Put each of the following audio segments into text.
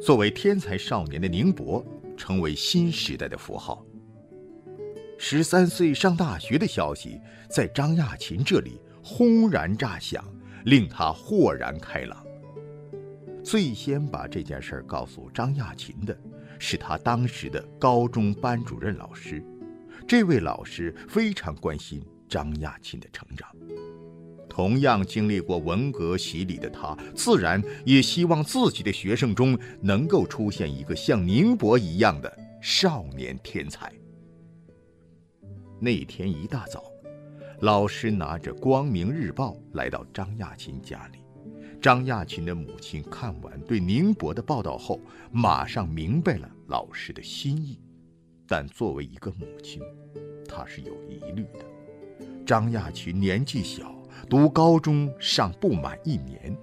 作为天才少年的宁波，成为新时代的符号。十三岁上大学的消息，在张亚勤这里轰然炸响，令他豁然开朗。最先把这件事告诉张亚勤的，是他当时的高中班主任老师。这位老师非常关心张亚勤的成长。同样经历过文革洗礼的他，自然也希望自己的学生中能够出现一个像宁波一样的少年天才。那天一大早，老师拿着《光明日报》来到张亚勤家里。张亚勤的母亲看完对宁波的报道后，马上明白了老师的心意，但作为一个母亲，她是有疑虑的。张亚勤年纪小，读高中尚不满一年，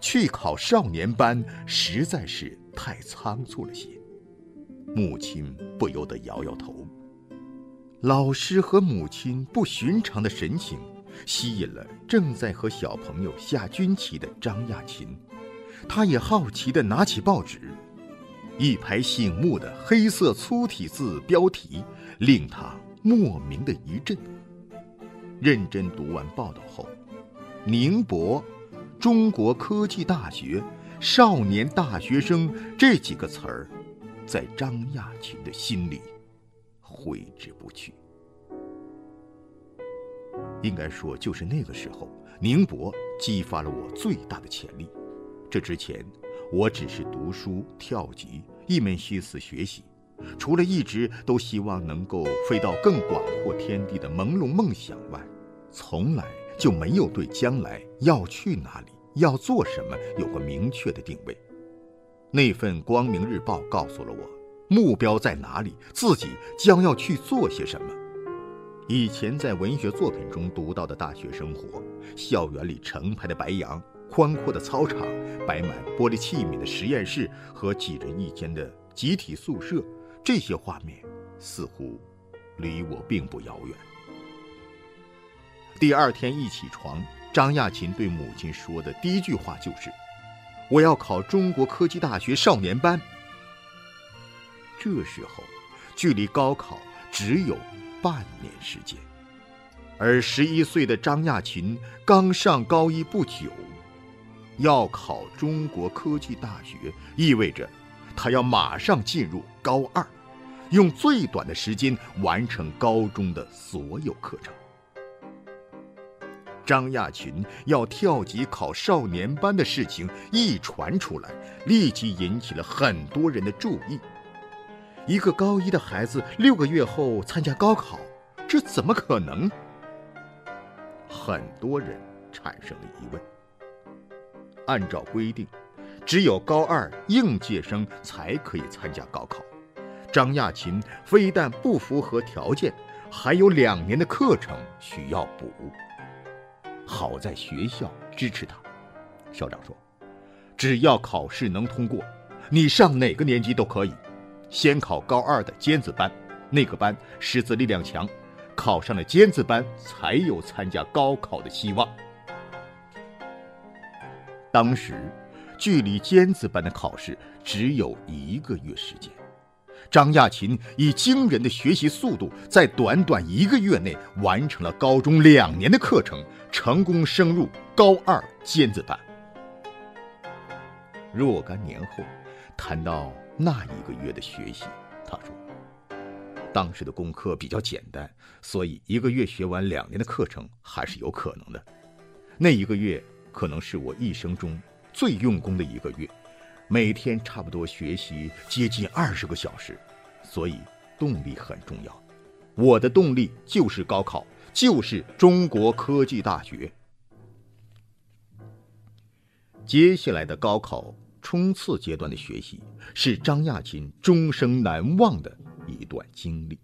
去考少年班实在是太仓促了些。母亲不由得摇摇头。老师和母亲不寻常的神情，吸引了正在和小朋友下军棋的张亚勤。他也好奇地拿起报纸，一排醒目的黑色粗体字标题令他莫名的一震。认真读完报道后，宁波中国科技大学少年大学生这几个词儿，在张亚勤的心里。挥之不去。应该说，就是那个时候，宁波激发了我最大的潜力。这之前，我只是读书、跳级，一门心思学习，除了一直都希望能够飞到更广阔天地的朦胧梦想外，从来就没有对将来要去哪里、要做什么有个明确的定位。那份《光明日报》告诉了我。目标在哪里？自己将要去做些什么？以前在文学作品中读到的大学生活，校园里成排的白杨、宽阔的操场、摆满玻璃器皿的实验室和几人一间的集体宿舍，这些画面似乎离我并不遥远。第二天一起床，张亚勤对母亲说的第一句话就是：“我要考中国科技大学少年班。”这时候，距离高考只有半年时间，而十一岁的张亚勤刚上高一不久，要考中国科技大学，意味着他要马上进入高二，用最短的时间完成高中的所有课程。张亚勤要跳级考少年班的事情一传出来，立即引起了很多人的注意。一个高一的孩子六个月后参加高考，这怎么可能？很多人产生了疑问。按照规定，只有高二应届生才可以参加高考。张亚勤非但不符合条件，还有两年的课程需要补。好在学校支持他，校长说：“只要考试能通过，你上哪个年级都可以。”先考高二的尖子班，那个班师资力量强，考上了尖子班才有参加高考的希望。当时，距离尖子班的考试只有一个月时间，张亚勤以惊人的学习速度，在短短一个月内完成了高中两年的课程，成功升入高二尖子班。若干年后，谈到。那一个月的学习，他说，当时的功课比较简单，所以一个月学完两年的课程还是有可能的。那一个月可能是我一生中最用功的一个月，每天差不多学习接近二十个小时，所以动力很重要。我的动力就是高考，就是中国科技大学。接下来的高考。冲刺阶段的学习是张亚勤终生难忘的一段经历。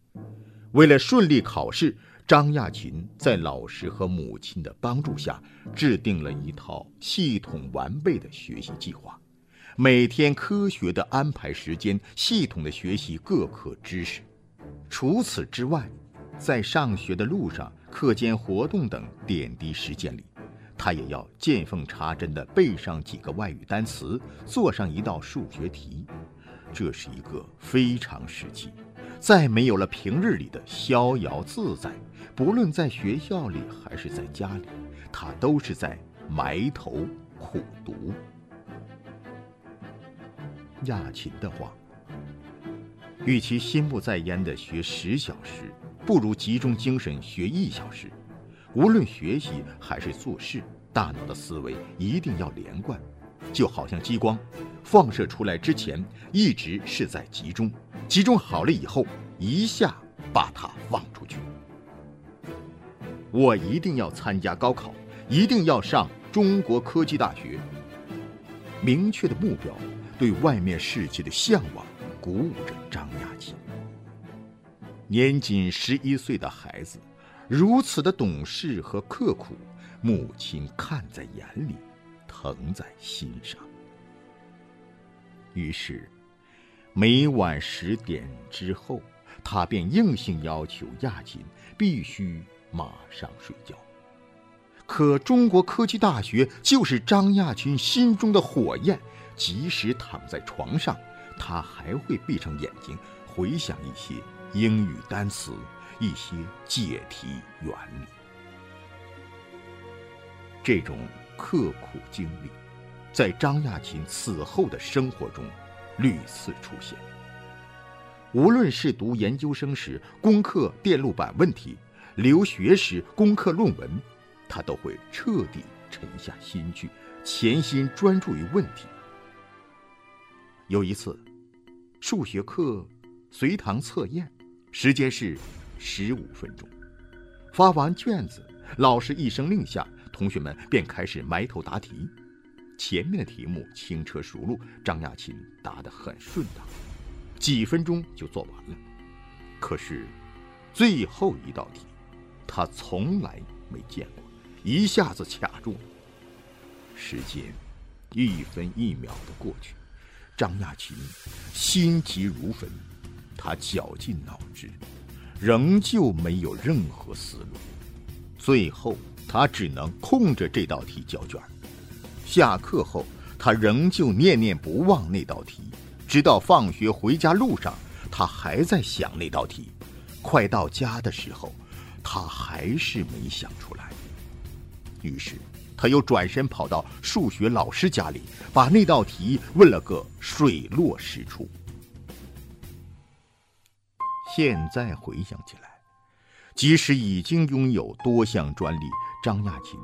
为了顺利考试，张亚勤在老师和母亲的帮助下，制定了一套系统完备的学习计划，每天科学的安排时间，系统的学习各科知识。除此之外，在上学的路上、课间活动等点滴实践里，他也要见缝插针地背上几个外语单词，做上一道数学题。这是一个非常时期，再没有了平日里的逍遥自在。不论在学校里还是在家里，他都是在埋头苦读。亚琴的话：“与其心不在焉地学十小时，不如集中精神学一小时。无论学习还是做事，大脑的思维一定要连贯，就好像激光。”放射出来之前，一直是在集中，集中好了以后，一下把它放出去。我一定要参加高考，一定要上中国科技大学。明确的目标，对外面世界的向往，鼓舞着张亚勤。年仅十一岁的孩子，如此的懂事和刻苦，母亲看在眼里，疼在心上。于是，每晚十点之后，他便硬性要求亚琴必须马上睡觉。可中国科技大学就是张亚勤心中的火焰，即使躺在床上，他还会闭上眼睛回想一些英语单词、一些解题原理。这种刻苦经历。在张亚勤此后的生活中，屡次出现。无论是读研究生时攻克电路板问题，留学时攻克论文，他都会彻底沉下心去，潜心专注于问题。有一次，数学课随堂测验，时间是十五分钟。发完卷子，老师一声令下，同学们便开始埋头答题。前面的题目轻车熟路，张亚勤答得很顺当，几分钟就做完了。可是，最后一道题，他从来没见过，一下子卡住了。时间一分一秒的过去，张亚勤心急如焚，他绞尽脑汁，仍旧没有任何思路。最后，他只能空着这道题交卷。下课后，他仍旧念念不忘那道题，直到放学回家路上，他还在想那道题。快到家的时候，他还是没想出来。于是，他又转身跑到数学老师家里，把那道题问了个水落石出。现在回想起来，即使已经拥有多项专利，张亚勤。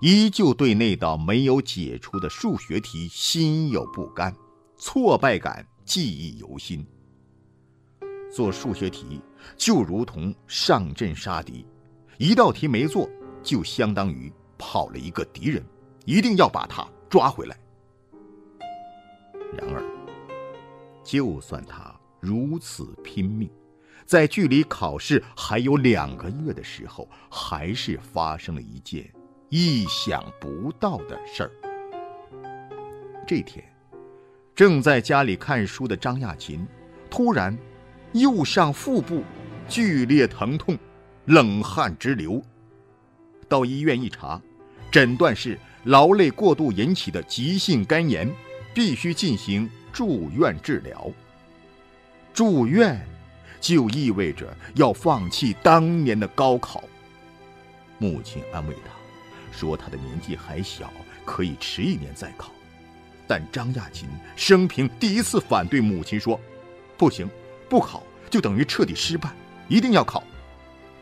依旧对那道没有解出的数学题心有不甘，挫败感记忆犹新。做数学题就如同上阵杀敌，一道题没做，就相当于跑了一个敌人，一定要把他抓回来。然而，就算他如此拼命，在距离考试还有两个月的时候，还是发生了一件。意想不到的事儿。这天，正在家里看书的张亚勤，突然右上腹部剧烈疼痛，冷汗直流。到医院一查，诊断是劳累过度引起的急性肝炎，必须进行住院治疗。住院，就意味着要放弃当年的高考。母亲安慰他。说他的年纪还小，可以迟一年再考。但张亚勤生平第一次反对母亲说：“不行，不考就等于彻底失败，一定要考。”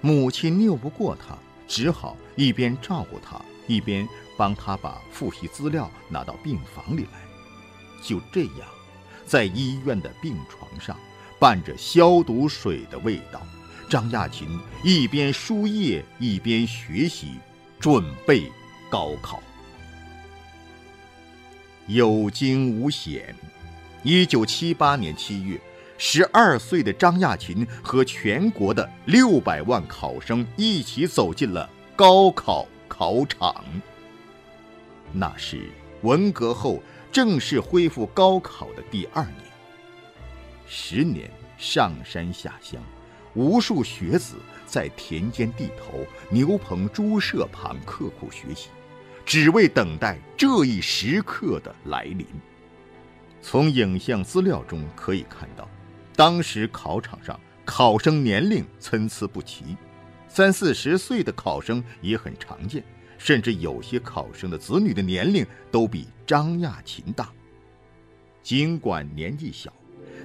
母亲拗不过他，只好一边照顾他，一边帮他把复习资料拿到病房里来。就这样，在医院的病床上，伴着消毒水的味道，张亚勤一边输液一边学习。准备高考，有惊无险。一九七八年七月，十二岁的张亚勤和全国的六百万考生一起走进了高考考场。那是文革后正式恢复高考的第二年。十年上山下乡。无数学子在田间地头、牛棚猪舍旁刻苦学习，只为等待这一时刻的来临。从影像资料中可以看到，当时考场上考生年龄参差不齐，三四十岁的考生也很常见，甚至有些考生的子女的年龄都比张亚勤大。尽管年纪小，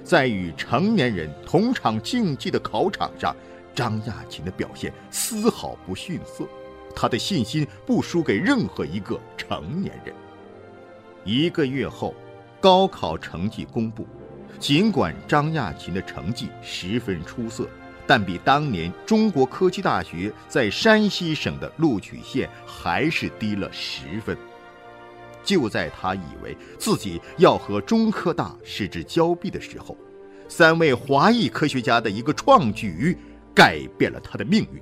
在与成年人同场竞技的考场上，张亚勤的表现丝毫不逊色，他的信心不输给任何一个成年人。一个月后。高考成绩公布，尽管张亚勤的成绩十分出色，但比当年中国科技大学在山西省的录取线还是低了十分。就在他以为自己要和中科大失之交臂的时候，三位华裔科学家的一个创举改变了他的命运。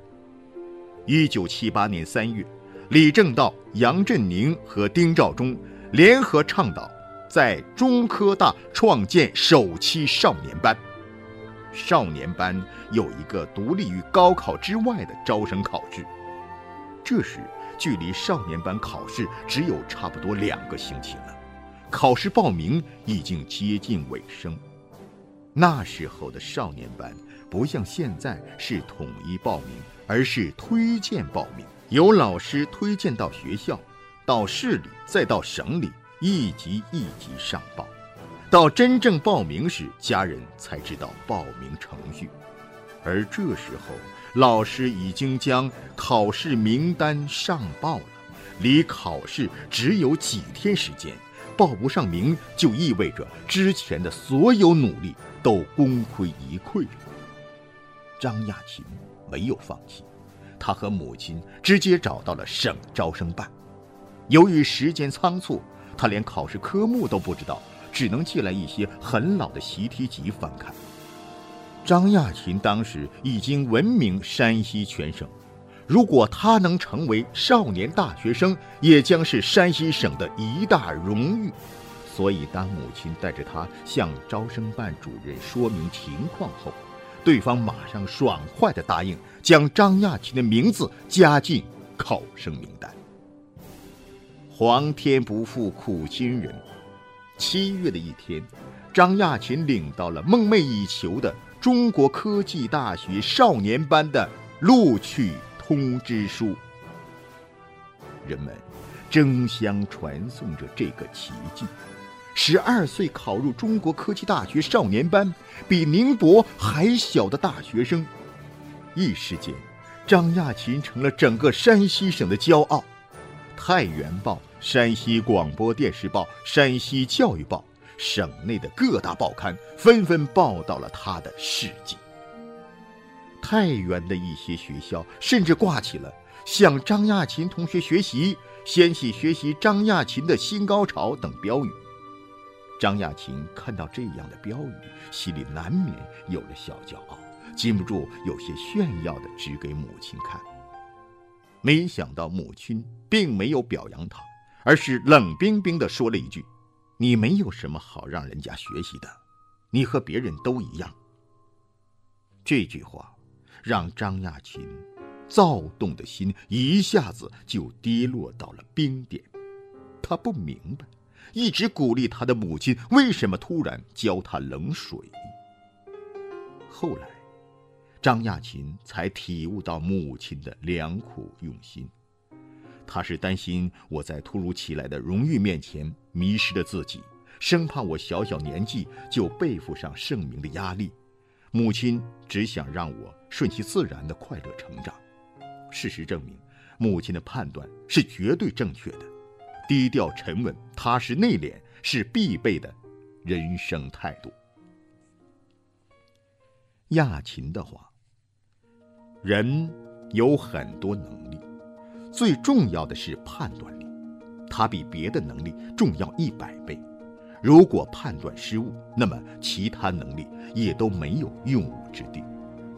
一九七八年三月，李政道、杨振宁和丁肇中联合倡导。在中科大创建首期少年班，少年班有一个独立于高考之外的招生考试。这时，距离少年班考试只有差不多两个星期了，考试报名已经接近尾声。那时候的少年班不像现在是统一报名，而是推荐报名，由老师推荐到学校，到市里，再到省里。一级一级上报，到真正报名时，家人才知道报名程序。而这时候，老师已经将考试名单上报了，离考试只有几天时间，报不上名就意味着之前的所有努力都功亏一篑了。张亚勤没有放弃，他和母亲直接找到了省招生办，由于时间仓促。他连考试科目都不知道，只能借来一些很老的习题集翻看。张亚勤当时已经闻名山西全省，如果他能成为少年大学生，也将是山西省的一大荣誉。所以，当母亲带着他向招生办主任说明情况后，对方马上爽快地答应将张亚勤的名字加进考生名单。皇天不负苦心人，七月的一天，张亚勤领到了梦寐以求的中国科技大学少年班的录取通知书。人们争相传颂着这个奇迹：十二岁考入中国科技大学少年班，比宁博还小的大学生。一时间，张亚勤成了整个山西省的骄傲。《太原报》、山西广播电视报、山西教育报，省内的各大报刊纷纷报道了他的事迹。太原的一些学校甚至挂起了“向张亚勤同学学习，掀起学习张亚勤的新高潮”等标语。张亚勤看到这样的标语，心里难免有了小骄傲，禁不住有些炫耀地指给母亲看。没想到母亲并没有表扬他，而是冷冰冰地说了一句：“你没有什么好让人家学习的，你和别人都一样。”这句话让张亚勤躁动的心一下子就跌落到了冰点。他不明白，一直鼓励他的母亲为什么突然浇他冷水。后来。张亚勤才体悟到母亲的良苦用心，他是担心我在突如其来的荣誉面前迷失了自己，生怕我小小年纪就背负上盛名的压力。母亲只想让我顺其自然的快乐成长。事实证明，母亲的判断是绝对正确的。低调沉稳、踏实内敛是必备的人生态度。亚勤的话。人有很多能力，最重要的是判断力，它比别的能力重要一百倍。如果判断失误，那么其他能力也都没有用武之地。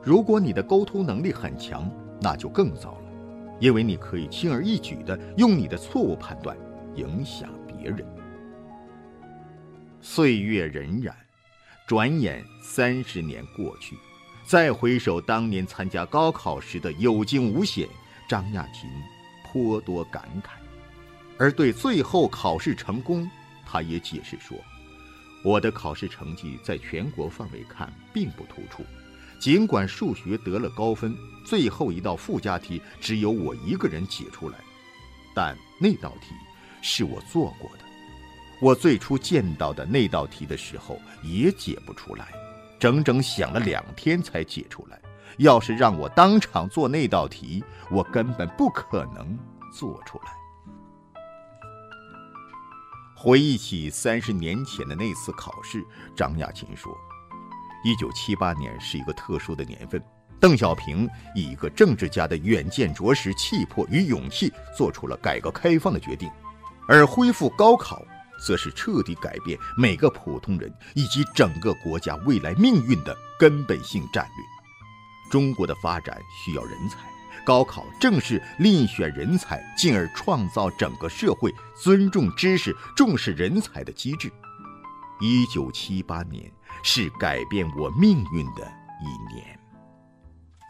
如果你的沟通能力很强，那就更糟了，因为你可以轻而易举地用你的错误判断影响别人。岁月荏苒，转眼三十年过去。再回首当年参加高考时的有惊无险，张亚勤颇多感慨。而对最后考试成功，他也解释说：“我的考试成绩在全国范围看并不突出，尽管数学得了高分，最后一道附加题只有我一个人解出来，但那道题是我做过的。我最初见到的那道题的时候也解不出来，整整想了两天才解出来。要是让我当场做那道题，我根本不可能做出来。”回忆起三十年前的那次考试，张亚勤说：“一九七八年是一个特殊的年份，邓小平以一个政治家的远见卓识、气魄与勇气，做出了改革开放的决定；而恢复高考，则是彻底改变每个普通人以及整个国家未来命运的根本性战略。中国的发展需要人才。”高考正是遴选人才，进而创造整个社会尊重知识、重视人才的机制。一九七八年是改变我命运的一年。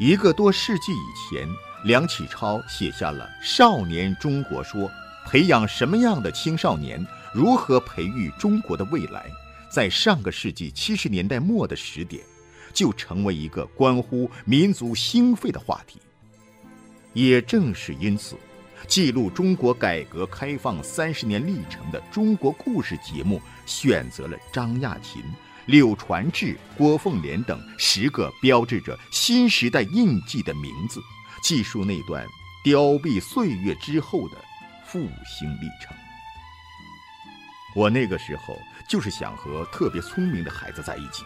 一个多世纪以前，梁启超写下了《少年中国说》，培养什么样的青少年，如何培育中国的未来，在上个世纪七十年代末的时点，就成为一个关乎民族兴废的话题。也正是因此，记录中国改革开放三十年历程的《中国故事》节目选择了张亚勤、柳传志、郭凤莲等十个标志着新时代印记的名字，记述那段凋敝岁月之后的复兴历程。我那个时候就是想和特别聪明的孩子在一起。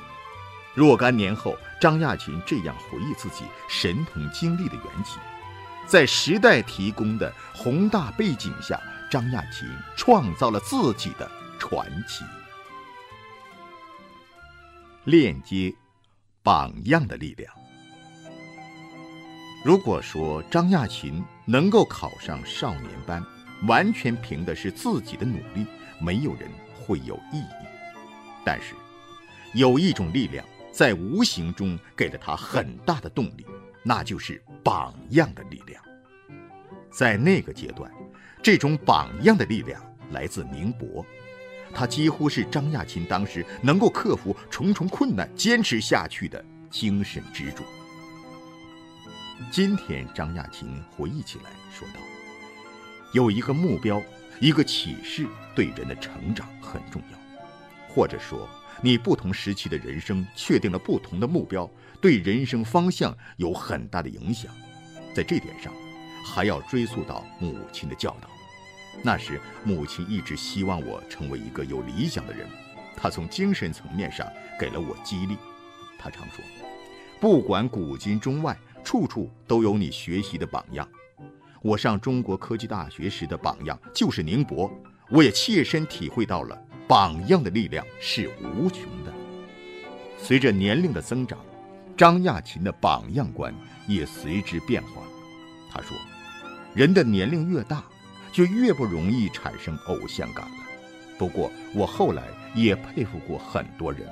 若干年后，张亚勤这样回忆自己神童经历的缘起。在时代提供的宏大背景下，张亚勤创造了自己的传奇。链接，榜样的力量。如果说张亚勤能够考上少年班，完全凭的是自己的努力，没有人会有异议。但是，有一种力量在无形中给了他很大的动力。那就是榜样的力量。在那个阶段，这种榜样的力量来自宁波，他几乎是张亚勤当时能够克服重重困难、坚持下去的精神支柱。今天，张亚勤回忆起来说道：“有一个目标，一个启示，对人的成长很重要。或者说，你不同时期的人生确定了不同的目标。”对人生方向有很大的影响，在这点上，还要追溯到母亲的教导。那时，母亲一直希望我成为一个有理想的人，她从精神层面上给了我激励。她常说：“不管古今中外，处处都有你学习的榜样。”我上中国科技大学时的榜样就是宁波，我也切身体会到了榜样的力量是无穷的。随着年龄的增长。张亚勤的榜样观也随之变化。他说：“人的年龄越大，就越不容易产生偶像感了。”不过，我后来也佩服过很多人，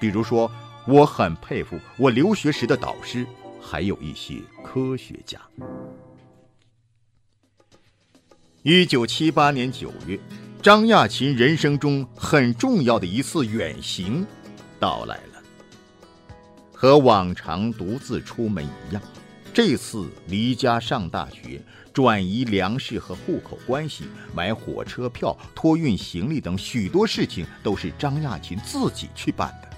比如说，我很佩服我留学时的导师，还有一些科学家。一九七八年九月，张亚勤人生中很重要的一次远行到来了。和往常独自出门一样，这次离家上大学、转移粮食和户口关系、买火车票、托运行李等许多事情，都是张亚勤自己去办的。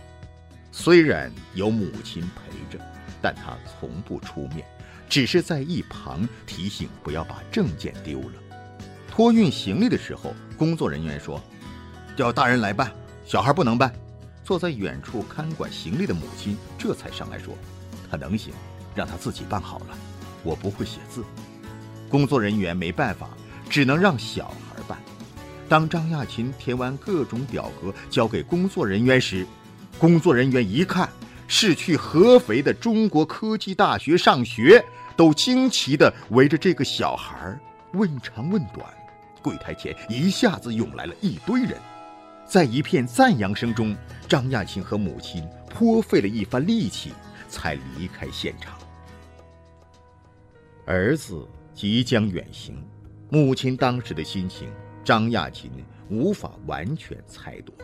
虽然有母亲陪着，但他从不出面，只是在一旁提醒不要把证件丢了。托运行李的时候，工作人员说：“叫大人来办，小孩不能办。”坐在远处看管行李的母亲这才上来说：“他能行，让他自己办好了。我不会写字。”工作人员没办法，只能让小孩办。当张亚勤填完各种表格交给工作人员时，工作人员一看是去合肥的中国科技大学上学，都惊奇地围着这个小孩问长问短。柜台前一下子涌来了一堆人。在一片赞扬声中，张亚勤和母亲颇费了一番力气才离开现场。儿子即将远行，母亲当时的心情张亚勤无法完全猜度。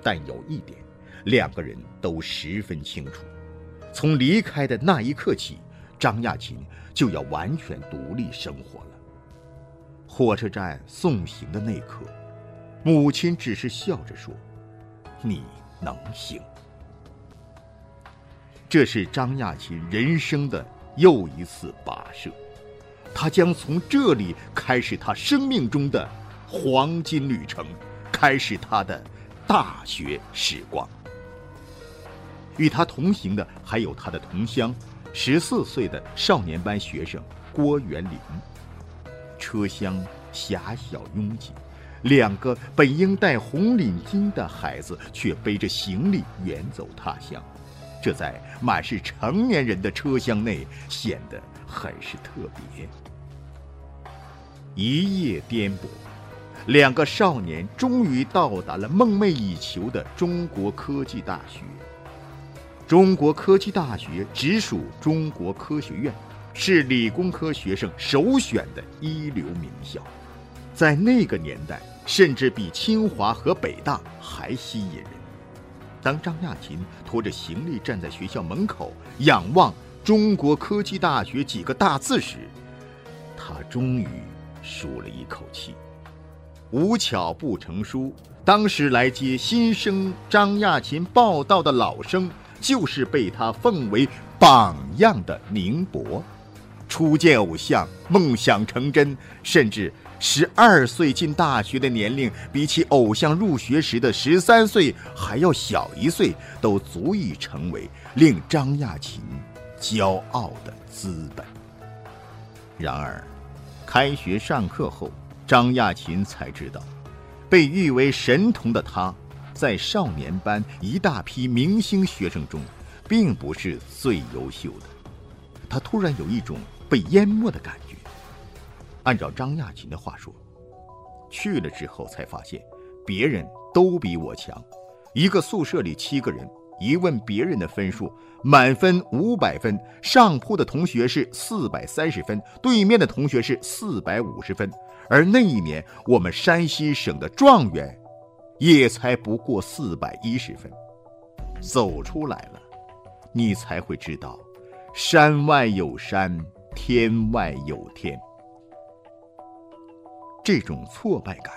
但有一点，两个人都十分清楚：从离开的那一刻起，张亚勤就要完全独立生活了。火车站送行的那刻，母亲只是笑着说：“你能行。”这是张亚勤人生的又一次跋涉，他将从这里开始他生命中的黄金旅程，开始他的大学时光。与他同行的还有他的同乡，十四岁的少年班学生郭元林。车厢狭小拥挤，两个本应戴红领巾的孩子却背着行李远走他乡。这在满是成年人的车厢内显得很是特别。一夜颠簸，两个少年终于到达了梦寐以求的中国科技大学。中国科技大学直属中国科学院，是理工科学生首选的一流名校，在那个年代，甚至比清华和北大还吸引人。当张亚勤拖着行李站在学校门口，仰望中国科技大学几个大字时，他终于舒了一口气。无巧不成书，当时来接新生张亚勤报道的老生，就是被他奉为榜样的宁波。初见偶像，梦想成真，甚至。十二岁进大学的年龄，比起偶像入学时的十三岁还要小一岁，都足以成为令张亚勤骄傲的资本。然而，开学上课后，张亚勤才知道，被誉为神童的他，在少年班一大批明星学生中，并不是最优秀的。他突然有一种被淹没的感觉。按照张亚勤的话说，去了之后才发现，别人都比我强。一个宿舍里七个人，一问别人的分数，满分五百分，上铺的同学是四百三十分，对面的同学是四百五十分。而那一年，我们山西省的状元，也才不过四百一十分。走出来了，你才会知道，山外有山，天外有天。这种挫败感，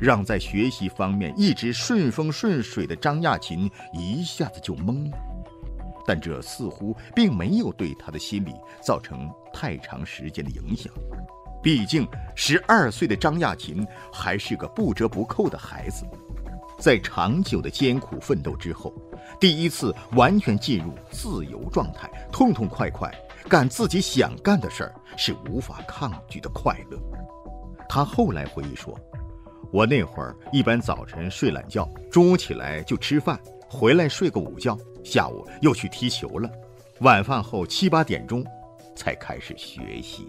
让在学习方面一直顺风顺水的张亚勤一下子就懵了。但这似乎并没有对他的心理造成太长时间的影响。毕竟，十二岁的张亚勤还是个不折不扣的孩子，在长久的艰苦奋斗之后，第一次完全进入自由状态，痛痛快快干自己想干的事儿，是无法抗拒的快乐。他后来回忆说：“我那会儿一般早晨睡懒觉，中午起来就吃饭，回来睡个午觉，下午又去踢球了。晚饭后七八点钟才开始学习。”